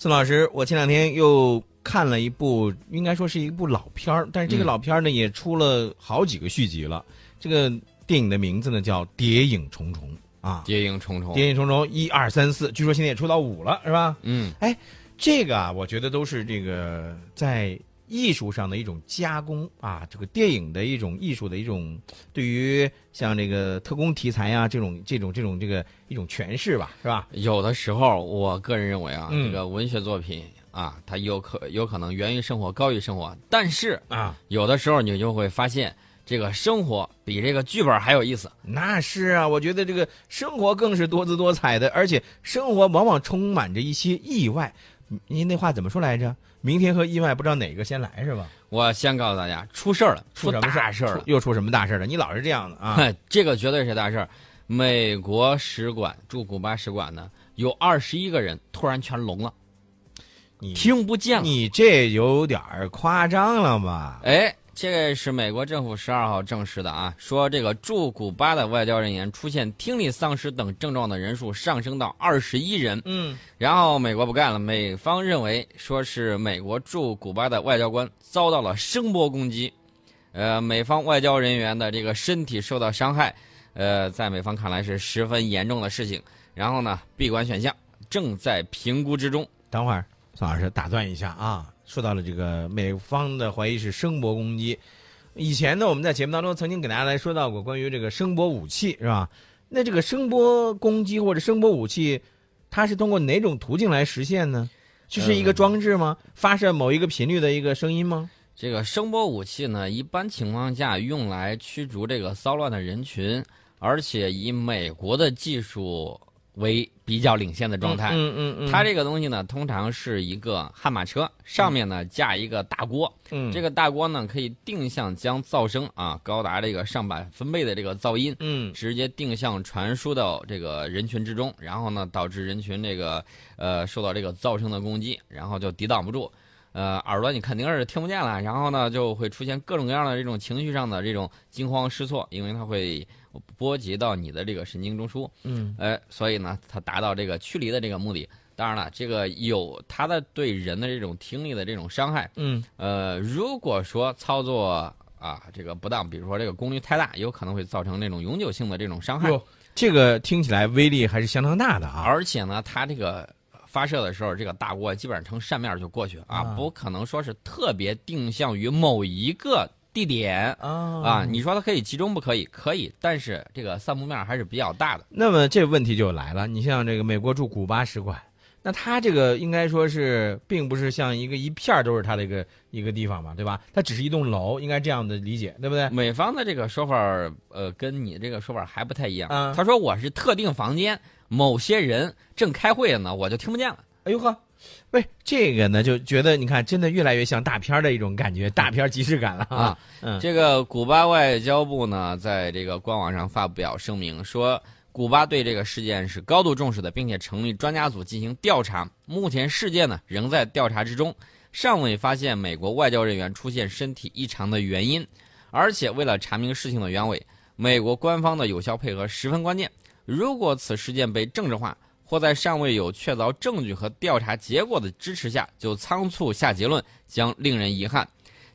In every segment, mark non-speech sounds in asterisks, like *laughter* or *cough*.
宋老师，我前两天又看了一部，应该说是一部老片儿，但是这个嗯老片儿呢也出了好几个续集了。这个电影的名字呢叫《谍影重重》啊，谍影重重《谍影重重》一二三四，据说现在也出到五了，是吧？嗯哎这个啊，我觉得都是这个在艺术上的一种加工啊，这个电影的一种艺术的一种对于像这个特工题材啊这种这种这种这个一种诠释吧，是吧？有的时候，我个人认为啊，嗯这个文学作品啊，它有可有可能源于生活，高于生活，但是啊，有的时候你就会发现，这个生活比这个剧本还有意思。那是啊，我觉得这个生活更是多姿多彩的，而且生活往往充满着一些意外。您那话怎么说来着？明天和意外不知道哪个先来是吧？我先告诉大家，出事儿了，出什么大事儿了。又出什么大事儿了？你老是这样的啊！*laughs* 这个绝对是大事儿。美国使馆驻古巴使馆呢，有二十一个人突然全聋了，你听不见了。你这有点儿夸张了吧？哎，这个是美国政府十二号证实的啊，说这个驻古巴的外交人员出现听力丧失等症状的人数上升到二十一人。嗯，然后美国不干了，美方认为说是美国驻古巴的外交官遭到了声波攻击，呃，美方外交人员的这个身体受到伤害，呃，在美方看来是十分严重的事情。然后呢，闭关选项正在评估之中。等会儿，宋老师打断一下啊，说到了这个美方的怀疑是声波攻击。以前呢，我们在节目当中曾经给大家来说到过关于这个声波武器，是吧？那这个声波攻击或者声波武器，它是通过哪种途径来实现呢？就是一个嗯装置吗？发射某一个频率的一个声音吗？这个声波武器呢，一般情况下用来驱逐这个骚乱的人群，而且以美国的技术为比较领先的状态。嗯嗯嗯，它这个东西呢，通常是一个悍马车，上面呢架一个大锅，嗯这个大锅呢可以定向将噪声啊高达这个上百分贝的这个噪音，嗯直接定向传输到这个人群之中，然后呢导致人群这个呃受到这个噪声的攻击，然后就抵挡不住。呃，耳朵你肯定是听不见了，然后呢就会出现各种各样的这种情绪上的这种惊慌失措，因为它会波及到你的这个神经中枢。嗯呃，所以呢，它达到这个驱离的这个目的。当然了，这个有它的对人的这种听力的这种伤害。嗯呃，如果说操作啊这个不当，比如说这个功率太大，有可能会造成那种永久性的这种伤害。这个听起来威力还是相当大的啊。而且呢，它这个发射的时候，这个大锅基本上呈扇面就过去啊，啊不可能说是特别定向于某一个地点。啊啊，你说它可以集中不可以？可以，但是这个散布面还是比较大的。那么这问题就来了，你像这个美国驻古巴使馆，那它这个应该说是并不是像一个一片儿都是它的一个一个地方嘛，对吧？它只是一栋楼，应该这样的理解，对不对？美方的这个说法，呃，跟你这个说法还不太一样。啊他说我是特定房间，某些人正开会呢，我就听不见了。哎呦呵，喂，这个呢就觉得你看，真的越来越像大片儿的一种感觉，大片儿即视感了啊。嗯这个古巴外交部呢，在这个官网上发表声明说，古巴对这个事件是高度重视的，并且成立专家组进行调查。目前事件呢仍在调查之中，尚未发现美国外交人员出现身体异常的原因。而且为了查明事情的原委，美国官方的有效配合十分关键。如果此事件被政治化，或在尚未有确凿证据和调查结果的支持下就仓促下结论，将令人遗憾。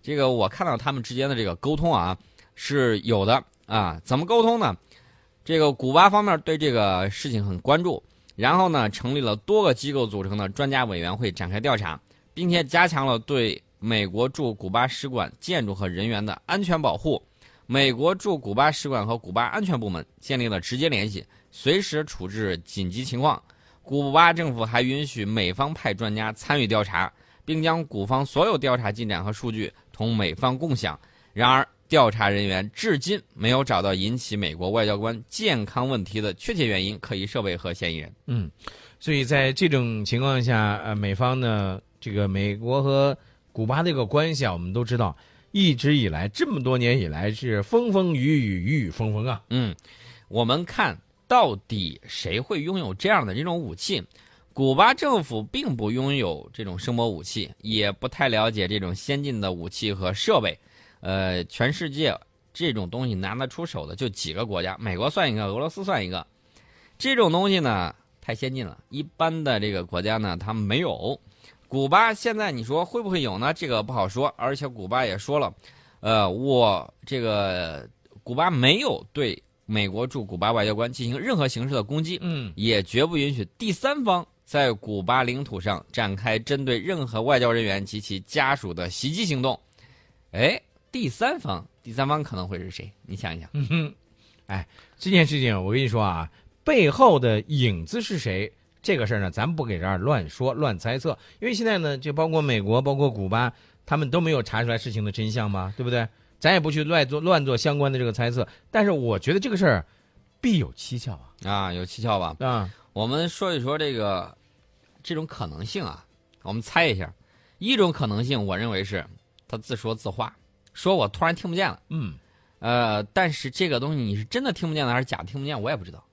这个我看到他们之间的这个沟通啊是有的啊，怎么沟通呢？这个古巴方面对这个事情很关注，然后呢成立了多个机构组成的专家委员会展开调查，并且加强了对美国驻古巴使馆建筑和人员的安全保护。美国驻古巴使馆和古巴安全部门建立了直接联系，随时处置紧急情况。古巴政府还允许美方派专家参与调查，并将古方所有调查进展和数据同美方共享。然而，调查人员至今没有找到引起美国外交官健康问题的确切原因、可疑设备和嫌疑人。嗯，所以在这种情况下，呃，美方呢，这个美国和古巴这个关系啊，我们都知道，一直以来这么多年以来是风风雨雨，雨雨风风啊。嗯，我们看到底谁会拥有这样的这种武器？古巴政府并不拥有这种声波武器，也不太了解这种先进的武器和设备。呃，全世界这种东西拿得出手的就几个国家，美国算一个，俄罗斯算一个。这种东西呢，太先进了，一般的这个国家呢，它没有。古巴现在你说会不会有呢？这个不好说。而且古巴也说了，呃，我这个古巴没有对美国驻古巴外交官进行任何形式的攻击，嗯也绝不允许第三方在古巴领土上展开针对任何外交人员及其家属的袭击行动。哎，第三方，第三方可能会是谁？你想一想。嗯哼，哎，这件事情我跟你说啊，背后的影子是谁？这个事儿呢，咱不给这儿乱说、乱猜测，因为现在呢，就包括美国、包括古巴，他们都没有查出来事情的真相嘛，对不对？咱也不去乱做乱做相关的这个猜测。但是我觉得这个事儿必有蹊跷啊啊，有蹊跷吧？啊！我们说一说这个这种可能性啊，我们猜一下。一种可能性，我认为是他自说自话，说我突然听不见了。嗯，呃，但是这个东西你是真的听不见了还是假听不见，我也不知道，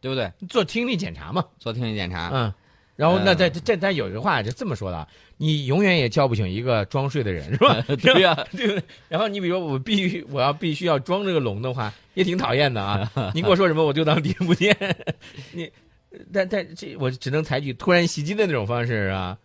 对不对？做听力检查嘛，做听力检查，嗯。然后，那在在这但有一句话是这么说的啊，你永远也叫不醒一个装睡的人，是吧？*laughs* 对呀、对 *laughs* 不对？然后你比如说我必须我要必须要装这个聋的话，也挺讨厌的啊。*laughs* 你跟我说什么我就当听不见，你但但这我只能采取突然袭击的那种方式啊，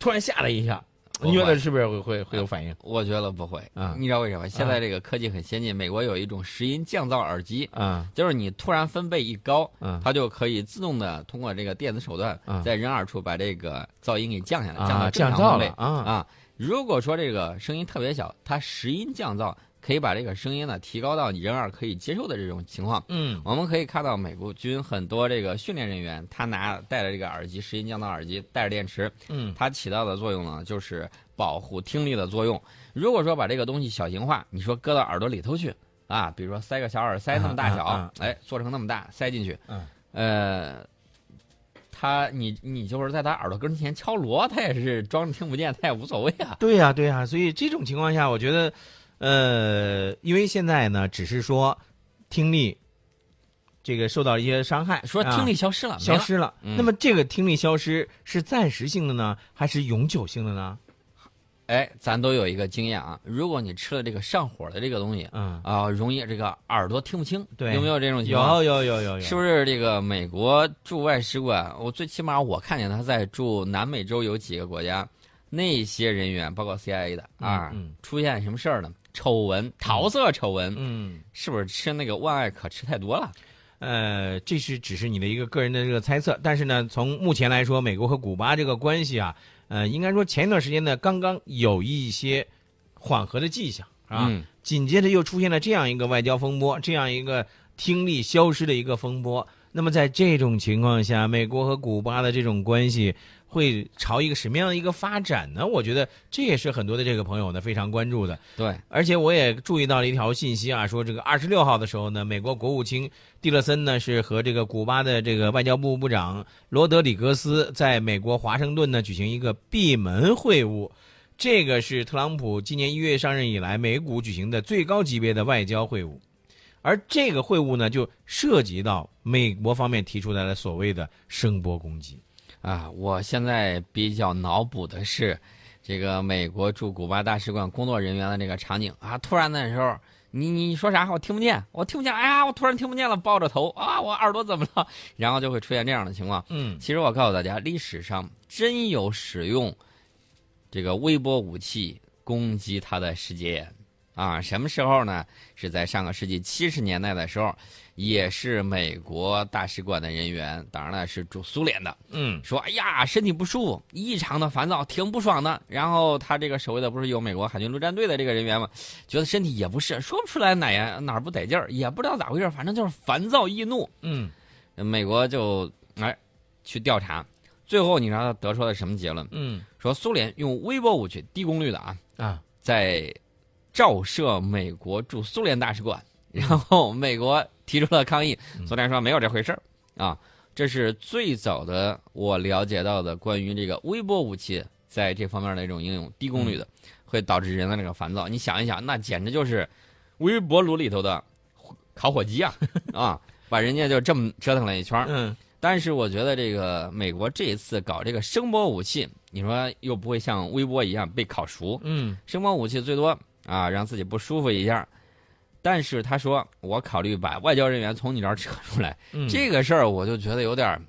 突然吓了一下，你觉得是不是会会会有反应我觉得不会啊你知道为什么？现在这个科技很先进，美国有一种拾音降噪耳机，啊就是你突然分贝一高，啊它就可以自动的通过这个电子手段啊，在人耳处把这个噪音给降下来，降啊到正常分贝了啊啊。如果说这个声音特别小，它拾音降噪可以把这个声音呢提高到你人耳可以接受的这种情况。嗯我们可以看到美国军很多这个训练人员，他拿戴着这个耳机，拾音降噪耳机，带着电池，嗯它起到的作用呢，就是保护听力的作用。如果说把这个东西小型化，你说搁到耳朵里头去啊，比如说塞个小耳塞那么大小，哎，做成那么大塞进去，嗯呃，他你你就是在他耳朵跟前敲锣，他也是装着听不见，他也无所谓啊。对呀、对呀、所以这种情况下，我觉得，呃，因为现在呢，只是说听力这个受到一些伤害，啊说听力消失了，消失了。嗯那么这个听力消失是暂时性的呢，还是永久性的呢？哎，咱都有一个经验啊，如果你吃了这个上火的这个东西嗯，啊、容易这个耳朵听不清，对有没有这种情况？有有有有有，是不是这个美国驻外使馆？我最起码我看见他在驻南美洲有几个国家，那些人员包括 CIA 的啊，嗯出现什么事儿呢？丑闻、桃色丑闻，嗯，是不是吃那个万艾可吃太多了？呃，这是只是你的一个个人的这个猜测，但是呢，从目前来说，美国和古巴这个关系啊，呃，应该说前一段时间呢，刚刚有一些缓和的迹象，啊，嗯，紧接着又出现了这样一个外交风波，这样一个听力消失的一个风波。那么在这种情况下，美国和古巴的这种关系会朝一个什么样的一个发展呢？我觉得这也是很多的这个朋友呢非常关注的。对，而且我也注意到了一条信息啊，说这个二十六号的时候呢，美国国务卿蒂勒森呢是和这个古巴的这个外交部部长罗德里格斯在美国华盛顿呢举行一个闭门会晤。这个是特朗普今年一月上任以来美股举行的最高级别的外交会晤，而这个会晤呢，就涉及到美国方面提出来的所谓的声波攻击。啊，我现在比较脑补的是，这个美国驻古巴大使馆工作人员的这个场景啊，突然的时候，你你说啥？我听不见，我听不见，哎呀，我突然听不见了，抱着头啊，我耳朵怎么了？然后就会出现这样的情况。嗯其实我告诉大家，历史上真有使用这个微波武器攻击他的世界啊！什么时候呢？是在上个世纪七十年代的时候，也是美国大使馆的人员，当然了是驻苏联的，嗯说哎呀身体不舒服，异常的烦躁，挺不爽的。然后他这个守卫的不是有美国海军陆战队的这个人员吗？觉得身体也不是，说不出来哪呀哪儿不得劲儿，也不知道咋回事，反正就是烦躁易怒。嗯美国就哎去调查，最后你知道他得出了什么结论？嗯说苏联用微波武器，低功率的啊，啊在照射美国驻苏联大使馆，然后美国提出了抗议，嗯苏联说没有这回事儿啊。这是最早的我了解到的关于这个微波武器在这方面的一种应用，低功率的会导致人的那个烦躁。你想一想，那简直就是微波炉里头的烤火鸡啊啊！把人家就这么折腾了一圈儿。嗯但是我觉得这个美国这一次搞这个声波武器，你说又不会像微波一样被烤熟，嗯声波武器最多啊让自己不舒服一下。但是他说我考虑把外交人员从你这儿 *laughs* 扯出来，嗯，这个事儿我就觉得有点儿，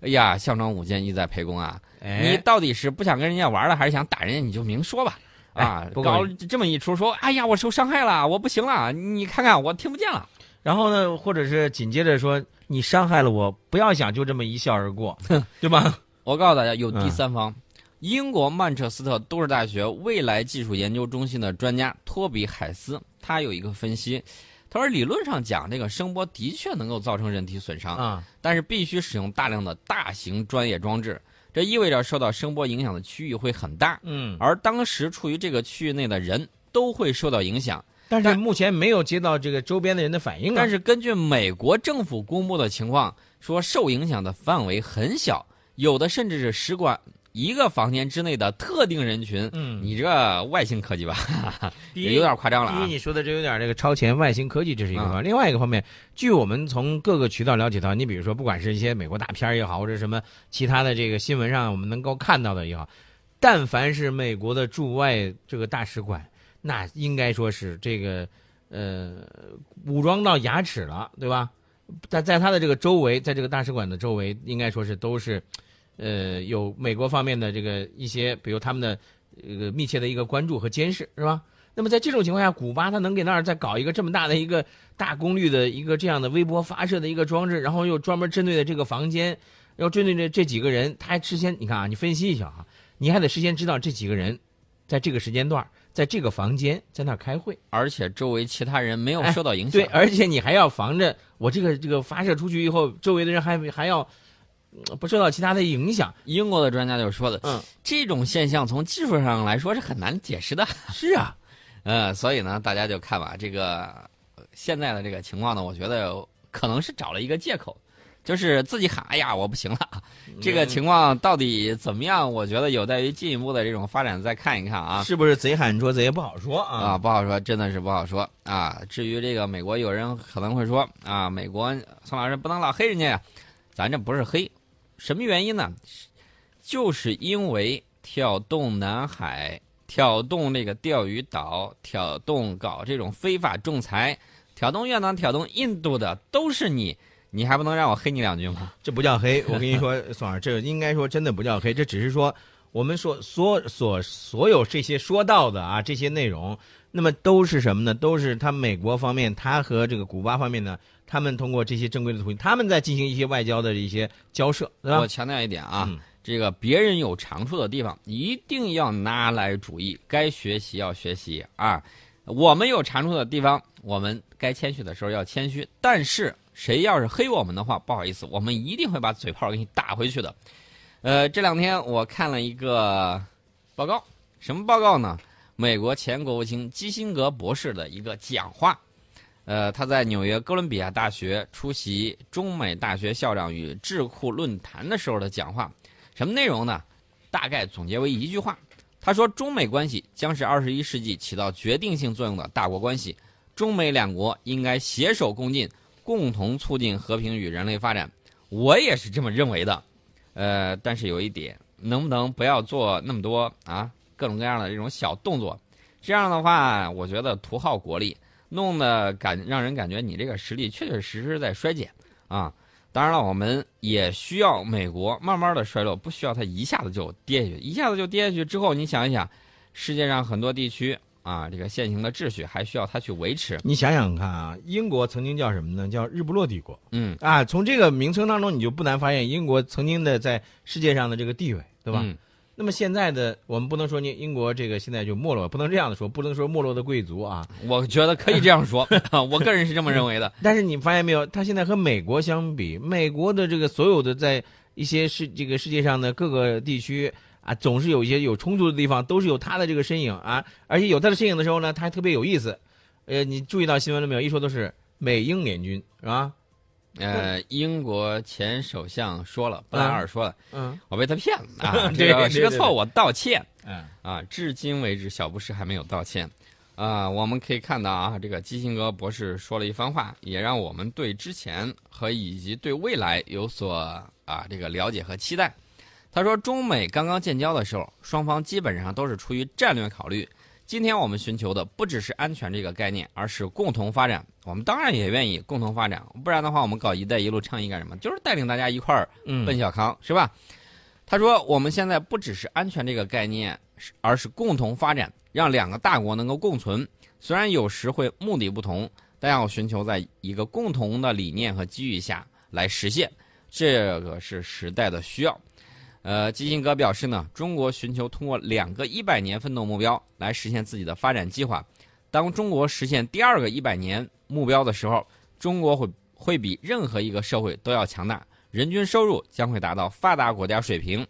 哎呀，项庄舞剑，意在沛公啊！你哎，到底是不想跟人家玩了，还是想打人家？你就明说吧。啊搞这么一出，说，哎呀，我受伤害了，我不行了，你看看我听不见了。然后呢，或者是紧接着说你伤害了我，不要想就这么一笑而过，对吧？我告诉大家，有第嗯三方，英国曼彻斯特都市大学未来技术研究中心的专家托比海斯，他有一个分析，他说理论上讲，这个声波的确能够造成人体损伤，啊，但是必须使用大量的大型专业装置，这意味着受到声波影响的区域会很大，嗯，而当时处于这个区域内的人都会受到影响。但是目前没有接到这个周边的人的反应啊。但是根据美国政府公布的情况，说受影响的范围很小，有的甚至是使馆一个房间之内的特定人群。嗯，你这外星科技吧，也有点夸张了第一，啊。你说的这有点这个超前外星科技，这是一个方面。啊另外一个方面，据我们从各个渠道了解到，你比如说，不管是一些美国大片也好，或者什么其他的这个新闻上我们能够看到的也好，但凡是美国的驻外这个大使馆，那应该说是这个呃武装到牙齿了，对吧？在在他的这个周围，在这个大使馆的周围，应该说是都是呃有美国方面的这个一些，比如他们的这个密切的一个关注和监视，是吧？那么在这种情况下，古巴它能给那儿再搞一个这么大的一个大功率的一个这样的微波发射的一个装置，然后又专门针对的这个房间，要针对这这几个人，他还事先你看啊，你分析一下啊，你还得事先知道这几个人在这个时间段，在这个房间在那儿开会，而且周围其他人没有受到影响。对，而且你还要防着我这个这个发射出去以后，周围的人还还要嗯不受到其他的影响。英国的专家就说的，嗯，这种现象从技术上来说是很难解释的。*laughs* 是啊，呃，所以呢，大家就看吧，这个呃现在的这个情况呢，我觉得可能是找了一个借口，就是自己喊，哎呀，我不行了。这个情况到底怎么样？我觉得有待于进一步的这种发展再看一看啊。是不是贼喊捉贼不好说啊，啊。不好说，真的是不好说啊。至于这个美国，有人可能会说啊，美国宋老师不能老黑人家呀，咱这不是黑，什么原因呢？就是因为挑动南海、挑动那个钓鱼岛、挑动搞这种非法仲裁、挑动越南、挑动印度的都是你，你还不能让我黑你两句吗？这不叫黑，我跟你说，宋老师，这应该说真的不叫黑，这只是说我们说所所所有这些说到的啊这些内容，那么都是什么呢？都是他美国方面，他和这个古巴方面呢，他们通过这些正规的途径，他们在进行一些外交的一些交涉，对吧？我强调一点啊，嗯这个别人有长处的地方，一定要拿来主义，该学习要学习啊。我们有长处的地方，我们该谦虚的时候要谦虚。但是谁要是黑我们的话，不好意思，我们一定会把嘴炮给你打回去的。呃，这两天我看了一个报告，什么报告呢？美国前国务卿基辛格博士的一个讲话。呃，他在纽约哥伦比亚大学出席中美大学校长与智库论坛的时候的讲话，什么内容呢？大概总结为一句话，他说：中美关系将是二十一世纪起到决定性作用的大国关系，中美两国应该携手共进，共同促进和平与人类发展。我也是这么认为的，呃，但是有一点，能不能不要做那么多啊各种各样的这种小动作？这样的话，我觉得图耗国力，弄得感让人感觉你这个实力确确实实在衰减啊。当然了，我们也需要美国慢慢的衰落，不需要它一下子就跌下去。一下子就跌下去之后，你想一想，世界上很多地区啊，这个现行的秩序还需要它去维持。你想想看啊，英国曾经叫什么呢？叫日不落帝国嗯，啊。从这个名称当中，你就不难发现英国曾经的在世界上的这个地位，对吧？嗯那么现在的我们不能说你英国这个现在就没落，不能这样的说，不能说没落的贵族啊。我觉得可以这样说，*laughs* 我个人是这么认为的。*laughs* 但是你发现没有，他现在和美国相比，美国的这个所有的在一些世这个世界上的各个地区啊，总是有一些有冲突的地方，都是有他的这个身影啊。而且有他的身影的时候呢，他还特别有意思。呃，你注意到新闻了没有？一说都是美英联军，是吧？呃，英国前首相说了，布莱尔说了，嗯我被他骗了啊，*laughs* 这个是个错误，我道歉。嗯啊，至今为止小布什还没有道歉。啊，我们可以看到啊，这个基辛格博士说了一番话，也让我们对之前和以及对未来有所啊这个了解和期待。他说，中美刚刚建交的时候，双方基本上都是出于战略考虑，今天我们寻求的不只是安全这个概念，而是共同发展。我们当然也愿意共同发展，不然的话，我们搞“一带一路”倡议干什么？就是带领大家一块儿奔小康，是吧？他说，我们现在不只是安全这个概念，而是共同发展，让两个大国能够共存。虽然有时会目的不同，但要寻求在一个共同的理念和机遇下来实现，这个是时代的需要。呃，基辛格表示呢，中国寻求通过两个一百年奋斗目标来实现自己的发展计划。当中国实现第二个一百年目标的时候，中国会会比任何一个社会都要强大，人均收入将会达到发达国家水平。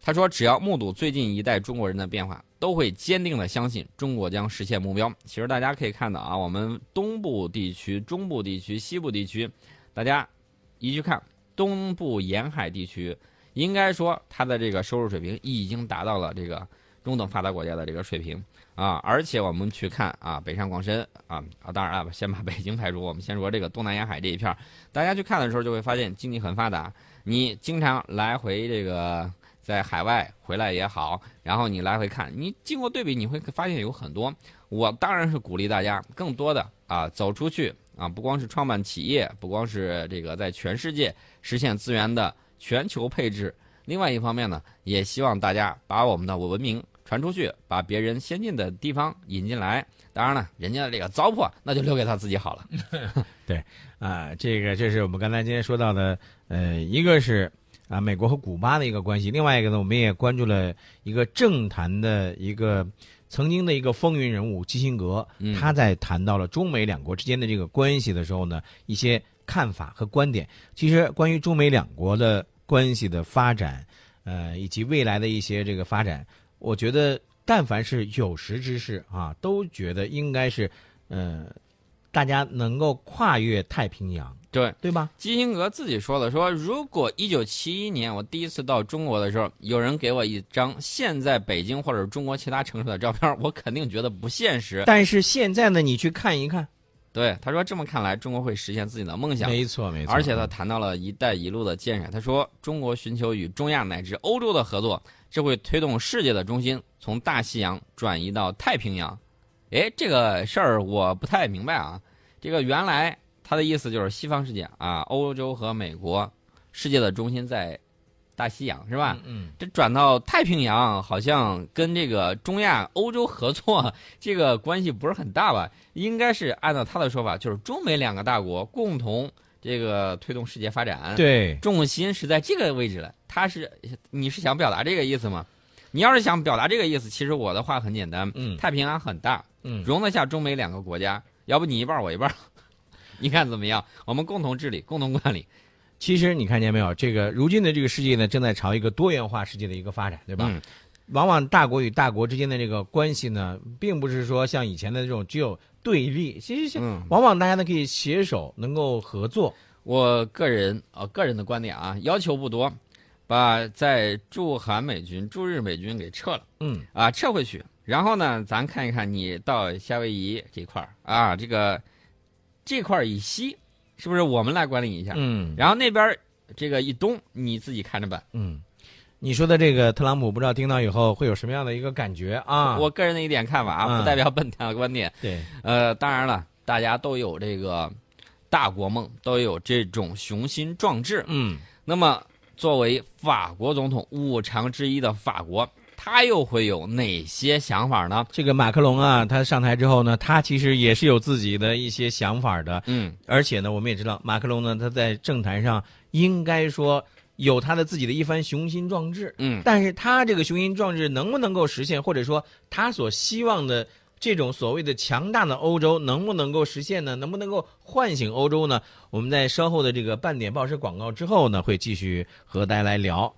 他说，只要目睹最近一代中国人的变化，都会坚定的相信中国将实现目标。其实大家可以看到啊，我们东部地区、中部地区、西部地区，大家一去看东部沿海地区。应该说，它的这个收入水平已经达到了这个中等发达国家的这个水平啊！而且我们去看啊，北上广深啊啊，当然了，先把北京排除，我们先说这个东南沿海这一片儿大家去看的时候就会发现经济很发达。你经常来回这个在海外回来也好，然后你来回看，你经过对比，你会发现有很多。我当然是鼓励大家更多的啊走出去啊，不光是创办企业，不光是这个在全世界实现资源的。全球配置，另外一方面呢，也希望大家把我们的文明传出去，把别人先进的地方引进来。当然了，人家的这个糟粕，那就留给他自己好了。*laughs* 对，啊，这个这是我们刚才今天说到的，呃，一个是啊美国和古巴的一个关系，另外一个呢，我们也关注了一个政坛的一个曾经的一个风云人物基辛格，他在谈到了中美两国之间的这个关系的时候呢，一些。看法和观点，其实关于中美两国的关系的发展，呃，以及未来的一些这个发展，我觉得，但凡是有识之士啊，都觉得应该是，呃，大家能够跨越太平洋，对对吧？基辛格自己说的，说如果一九七一年我第一次到中国的时候，有人给我一张现在北京或者中国其他城市的照片，我肯定觉得不现实。但是现在呢，你去看一看。对，他说这么看来，中国会实现自己的梦想。没错，没错。而且他谈到了“一带一路”的建设。他说，中国寻求与中亚乃至欧洲的合作，这会推动世界的中心从大西洋转移到太平洋。哎，这个事儿我不太明白啊。这个原来他的意思就是西方世界啊，欧洲和美国，世界的中心在。大西洋是吧？嗯，这转到太平洋，好像跟这个中亚、欧洲合作这个关系不是很大吧？应该是按照他的说法，就是中美两个大国共同这个推动世界发展。对，重心是在这个位置了。他是，你是想表达这个意思吗？你要是想表达这个意思，其实我的话很简单。嗯，太平洋很大，嗯，容得下中美两个国家。要不你一半我一半，*laughs* 你看怎么样？我们共同治理，共同管理。其实你看见没有，这个如今的这个世界呢，正在朝一个多元化世界的一个发展，对吧？嗯往往大国与大国之间的这个关系呢，并不是说像以前的这种只有对立，行行行往往大家呢可以携手，能够合作。我个人啊，个人的观点啊，要求不多，把在驻韩美军、驻日美军给撤了，嗯，啊，撤回去。然后呢，咱看一看你到夏威夷这块儿啊，这个这块以西。是不是我们来管理一下？嗯，然后那边这个以东你自己看着办。嗯，你说的这个特朗普不知道听到以后会有什么样的一个感觉啊？我个人的一点看法啊，不代表本台的观点。对，呃，当然了，大家都有这个大国梦，都有这种雄心壮志。嗯，那么作为法国总统五常之一的法国。他又会有哪些想法呢？这个马克龙啊，他上台之后呢，他其实也是有自己的一些想法的。嗯，而且呢，我们也知道，马克龙呢，他在政坛上应该说有他的自己的一番雄心壮志。嗯，但是他这个雄心壮志能不能够实现，或者说他所希望的这种所谓的强大的欧洲能不能够实现呢？能不能够唤醒欧洲呢？我们在稍后的这个半点报时广告之后呢，会继续和大家来聊。